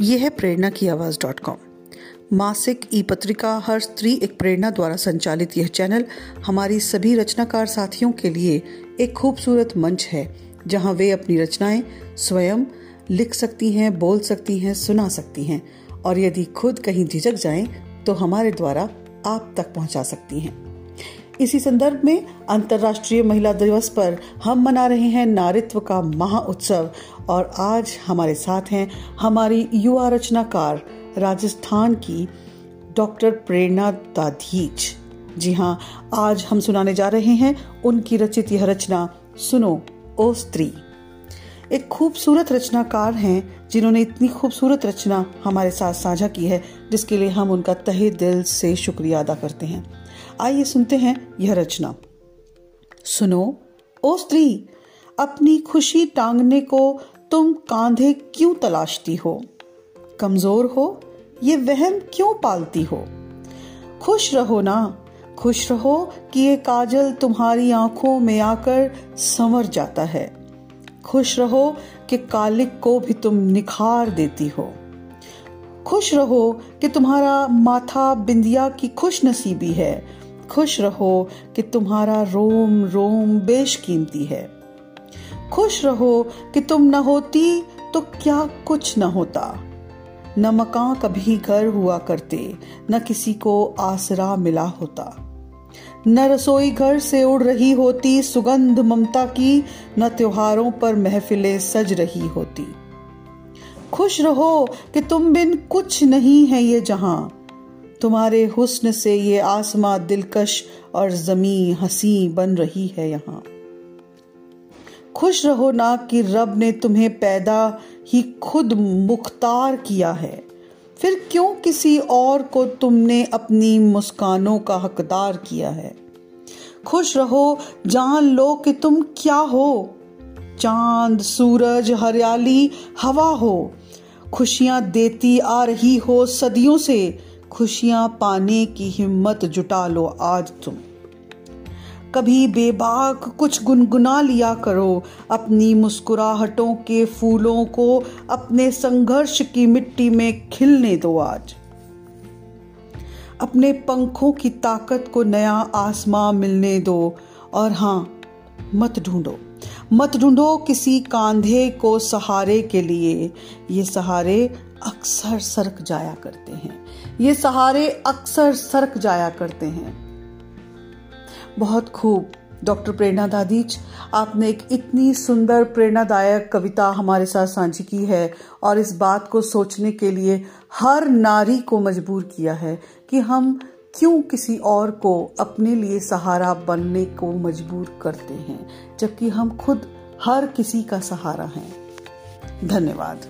ये है प्रेरणा की आवाज़ डॉट कॉम। मासिक ई पत्रिका हर स्त्री एक प्रेरणा द्वारा संचालित यह चैनल हमारी सभी रचनाकार साथियों के लिए एक खूबसूरत मंच है, जहाँ वे अपनी रचनाएँ स्वयं लिख सकती हैं, बोल सकती हैं, सुना सकती हैं, और यदि खुद कहीं झिझक जाएँ तो हमारे द्वारा आप तक पहुँचा सकती हैं। इसी संदर्भ में अंतर्राष्ट्रीय महिला दिवस पर हम मना रहे हैं नारित्व का महा उत्सव। और आज हमारे साथ हैं हमारी युवा रचनाकार राजस्थान की डॉक्टर प्रेरणा दाधीच जी हाँ आज हम सुनाने जा रहे हैं उनकी रचित यह रचना, सुनो, ओ स्त्री। एक खूबसूरत रचनाकार हैं जिन्होंने इतनी खूबसूरत रचना हमारे साथ साझा की है, जिसके लिए हम उनका तहे दिल से शुक्रिया अदा करते हैं। आइए सुनते हैं यह रचना। सुनो, ओ स्त्री, अपनी खुशी टांगने को तुम कांधे क्यों तलाशती हो? कमज़ोर हो, ये वहम क्यों पालती हो? खुश रहो ना, खुश रहो कि ये काजल तुम्हारी आँखों में आकर संवर जाता है। खुश रहो कि कालिक को भी तुम निखार देती हो। खुश रहो कि तुम्हारा माथा बिंदिया की खुश नसीबी है। खुश रहो कि तुम्हारा रोम रोम बेशकीमती है। खुश रहो कि तुम न होती तो क्या कुछ न होता। न मकान कभी घर हुआ करते, न किसी को आसरा मिला होता। न रसोई घर से उड़ रही होती सुगंध ममता की, न त्योहारों पर महफिलें सज रही होती। खुश रहो कि तुम बिन कुछ नहीं है ये जहाँ। तुम्हारे हुस्न से ये आसमां दिलकश और जमी हसी बन रही है यहाँ। खुश रहो ना कि रब ने तुम्हें पैदा ही खुद मुख्तार किया है। फिर क्यों किसी और को तुमने अपनी मुस्कानों का हकदार किया है? खुश रहो, जान लो कि तुम क्या हो। चाँद, सूरज, हरियाली, हवा हो। खुशियाँ देती आ रही हो सदियों से। खुशियाँ पाने की हिम्मत जुटा लो आज तुम। कभी बेबाक कुछ गुनगुना लिया करो। अपनी मुस्कुराहटों के फूलों को अपने संघर्ष की मिट्टी में खिलने दो आज। अपने पंखों की ताकत को नया आसमां मिलने दो। और हाँ मत ढूंढो। मत ढूंढो किसी कांधे को सहारे के लिए। ये सहारे अक्सर सरक जाया करते हैं। ये सहारे अक्सर सरक जाया करते हैं। बहुत खूब। डॉक्टर प्रेरणा दादीच आपने एक इतनी सुंदर प्रेरणादायक कविता हमारे साथ साझी की है और इस बात को सोचने के लिए हर नारी को मजबूर किया है कि हम क्यों किसी और को अपने लिए सहारा बनने को मजबूर करते हैं, जबकि हम खुद हर किसी का सहारा हैं। धन्यवाद।